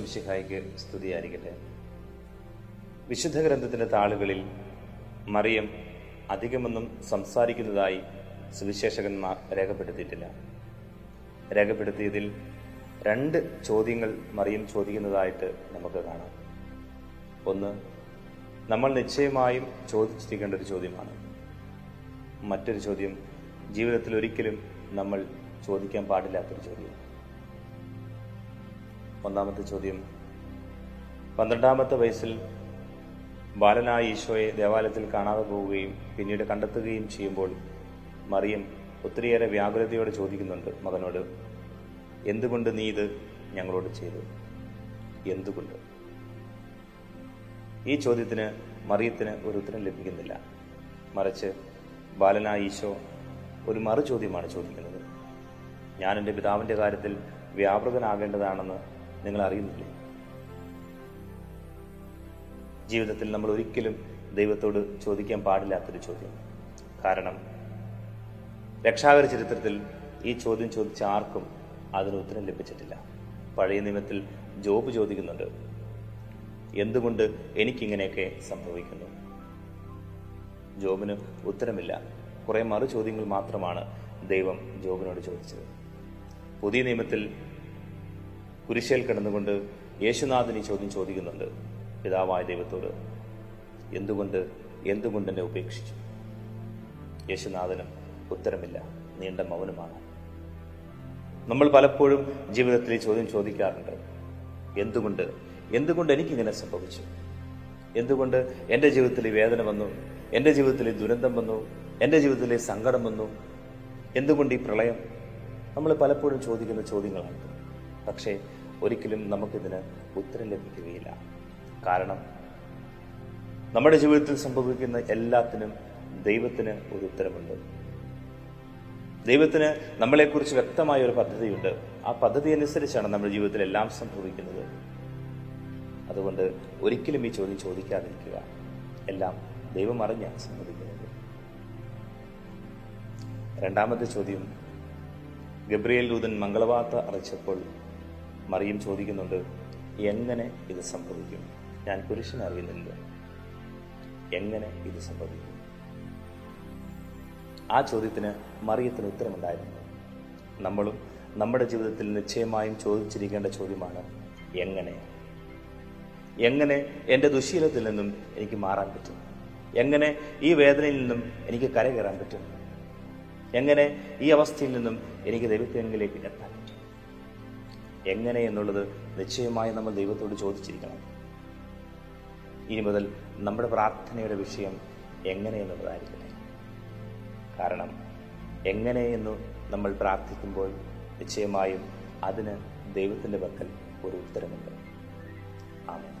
ഈശോംശിഹായിക്ക് സ്തുതിയായിരിക്കട്ടെ. വിശുദ്ധ ഗ്രന്ഥത്തിന്റെ താളുകളിൽ മറിയം അധികമൊന്നും സംസാരിക്കുന്നതായി സുവിശേഷകന്മാർ രേഖപ്പെടുത്തിയിട്ടില്ല. രേഖപ്പെടുത്തിയതിൽ രണ്ട് ചോദ്യങ്ങൾ മറിയം ചോദിക്കുന്നതായിട്ട് നമുക്ക് കാണാം. ഒന്ന് നമ്മൾ നിശ്ചയമായും ചോദിച്ചിരിക്കേണ്ട ഒരു ചോദ്യമാണ്. മറ്റൊരു ചോദ്യം ജീവിതത്തിൽ ഒരിക്കലും നമ്മൾ ചോദിക്കാൻ പാടില്ലാത്തൊരു ചോദ്യം ഒന്നാമത്തെ ചോദ്യം. പന്ത്രണ്ടാമത്തെ വയസ്സിൽ ബാലനായ ഈശോയെ ദേവാലയത്തിൽ കാണാതെ പോവുകയും പിന്നീട് കണ്ടെത്തുകയും ചെയ്യുമ്പോൾ മറിയം ഒത്തിരിയേറെ വ്യാകുലതയോടെ ചോദിക്കുന്നുണ്ട് മകനോട് എന്തുകൊണ്ട് നീ ഇത് ഞങ്ങളോട് ചെയ്തു? എന്തുകൊണ്ട്? ഈ ചോദ്യത്തിന് മറിയത്തിന് ഒരു ഉത്തരം ലഭിക്കുന്നില്ല. മറിച്ച് ബാലനായ ഈശോ ഒരു മറു ചോദ്യമാണ് ചോദിക്കുന്നത്. ഞാൻ എന്റെ പിതാവിന്റെ കാര്യത്തിൽ വ്യാപൃതനാകേണ്ടതാണെന്ന് നിങ്ങൾ അറിയുന്നുണ്ടോ ജീവിതത്തിൽ നമ്മൾ ഒരിക്കലും ദൈവത്തോട് ചോദിക്കാൻ പാടില്ലാത്തൊരു ചോദ്യം. കാരണം രക്ഷാകര ചരിത്രത്തിൽ ഈ ചോദ്യം ചോദിച്ച ആർക്കും അതിന് ഉത്തരം ലഭിച്ചിട്ടില്ല. പഴയ നിയമത്തിൽ ജോബ് ചോദിക്കുന്നുണ്ട്. എന്തുകൊണ്ട് എനിക്കിങ്ങനെയൊക്കെ സംഭവിക്കുന്നു? ജോബിന് ഉത്തരമില്ല. കുറെ മറു ചോദ്യങ്ങൾ മാത്രമാണ് ദൈവം ജോബിനോട് ചോദിച്ചത്. പുതിയ നിയമത്തിൽ കുരിശേൽ കിടന്നുകൊണ്ട് യേശുനാഥൻ ചോദ്യം ചോദിക്കുന്നുണ്ട്. പിതാവായ ദൈവത്തോട് എന്തുകൊണ്ട് എന്തുകൊണ്ട് എന്നെ ഉപേക്ഷിച്ചു? യേശുനാഥനും ഉത്തരമില്ല. നീണ്ട മൗനമാണ്. നമ്മൾ പലപ്പോഴും ജീവിതത്തിൽ ചോദ്യം ചോദിക്കാറുണ്ട്. എന്തുകൊണ്ട് എന്തുകൊണ്ട് എനിക്കിങ്ങനെ സംഭവിച്ചു? എന്തുകൊണ്ട് എന്റെ ജീവിതത്തിൽ വേദന വന്നു? എന്റെ ജീവിതത്തിൽ ദുരന്തം വന്നു? എന്റെ ജീവിതത്തിൽ സങ്കടം വന്നു? എന്തുകൊണ്ട് ഈ പ്രളയം? നമ്മൾ പലപ്പോഴും ചോദിക്കുന്ന ചോദ്യങ്ങളാണ്. പക്ഷേ ഒരിക്കലും നമുക്കിതിന് ഉത്തരം ലഭിക്കുകയില്ല. കാരണം നമ്മുടെ ജീവിതത്തിൽ സംഭവിക്കുന്ന എല്ലാത്തിനും ദൈവത്തിന് ഒരു ഉത്തരമുണ്ട്. ദൈവത്തിന് നമ്മളെക്കുറിച്ച് വ്യക്തമായ ഒരു പദ്ധതിയുണ്ട്. ആ പദ്ധതി അനുസരിച്ചാണ് നമ്മുടെ ജീവിതത്തിൽ എല്ലാം സംഭവിക്കുന്നത്. അതുകൊണ്ട് ഒരിക്കലും ഈ ചോദ്യം ചോദിക്കാതിരിക്കുക. എല്ലാം ദൈവം അറിഞ്ഞാണ് സംഭവിക്കുന്നത്. രണ്ടാമത്തെ ചോദ്യം. ഗബ്രിയേൽ ദൂതൻ മംഗളവാർത്ത അറിയിച്ചപ്പോൾ മറിയം ചോദിക്കുന്നുണ്ട് എങ്ങനെ ഇത് സംഭവിക്കും? ഞാൻ പുരുഷനെ അറിയുന്നില്ല. എങ്ങനെ ഇത് സംഭവിക്കും? ആ ചോദ്യത്തിന് മറിയത്തിന് ഉത്തരമുണ്ടായിരുന്നു. നമ്മളും നമ്മുടെ ജീവിതത്തിൽ നിശ്ചയമായും ചോദിച്ചിരിക്കേണ്ട ചോദ്യമാണ് എങ്ങനെ? എങ്ങനെ എന്റെ ദുശീലത്തിൽ നിന്നും എനിക്ക് മാറാൻ പറ്റും? എങ്ങനെ ഈ വേദനയിൽ നിന്നും എനിക്ക് കരകയറാൻ പറ്റും? എങ്ങനെ ഈ അവസ്ഥയിൽ നിന്നും എനിക്ക് ദൈവത്തിനെങ്കിലേക്ക് എത്താൻ എങ്ങനെ എന്നുള്ളത് നിശ്ചയമായി നമ്മൾ ദൈവത്തോട് ചോദിച്ചിരിക്കണം. ഇനി മുതൽ നമ്മുടെ പ്രാർത്ഥനയുടെ വിഷയം എങ്ങനെ എന്നുള്ളതായിരിക്കട്ടെ. കാരണം എങ്ങനെ എന്ന് നമ്മൾ പ്രാർത്ഥിക്കുമ്പോൾ നിശ്ചയമായും അതിന് ദൈവത്തിന്റെ പക്കൽ ഒരു ഉത്തരമുണ്ട്. ആമേൻ.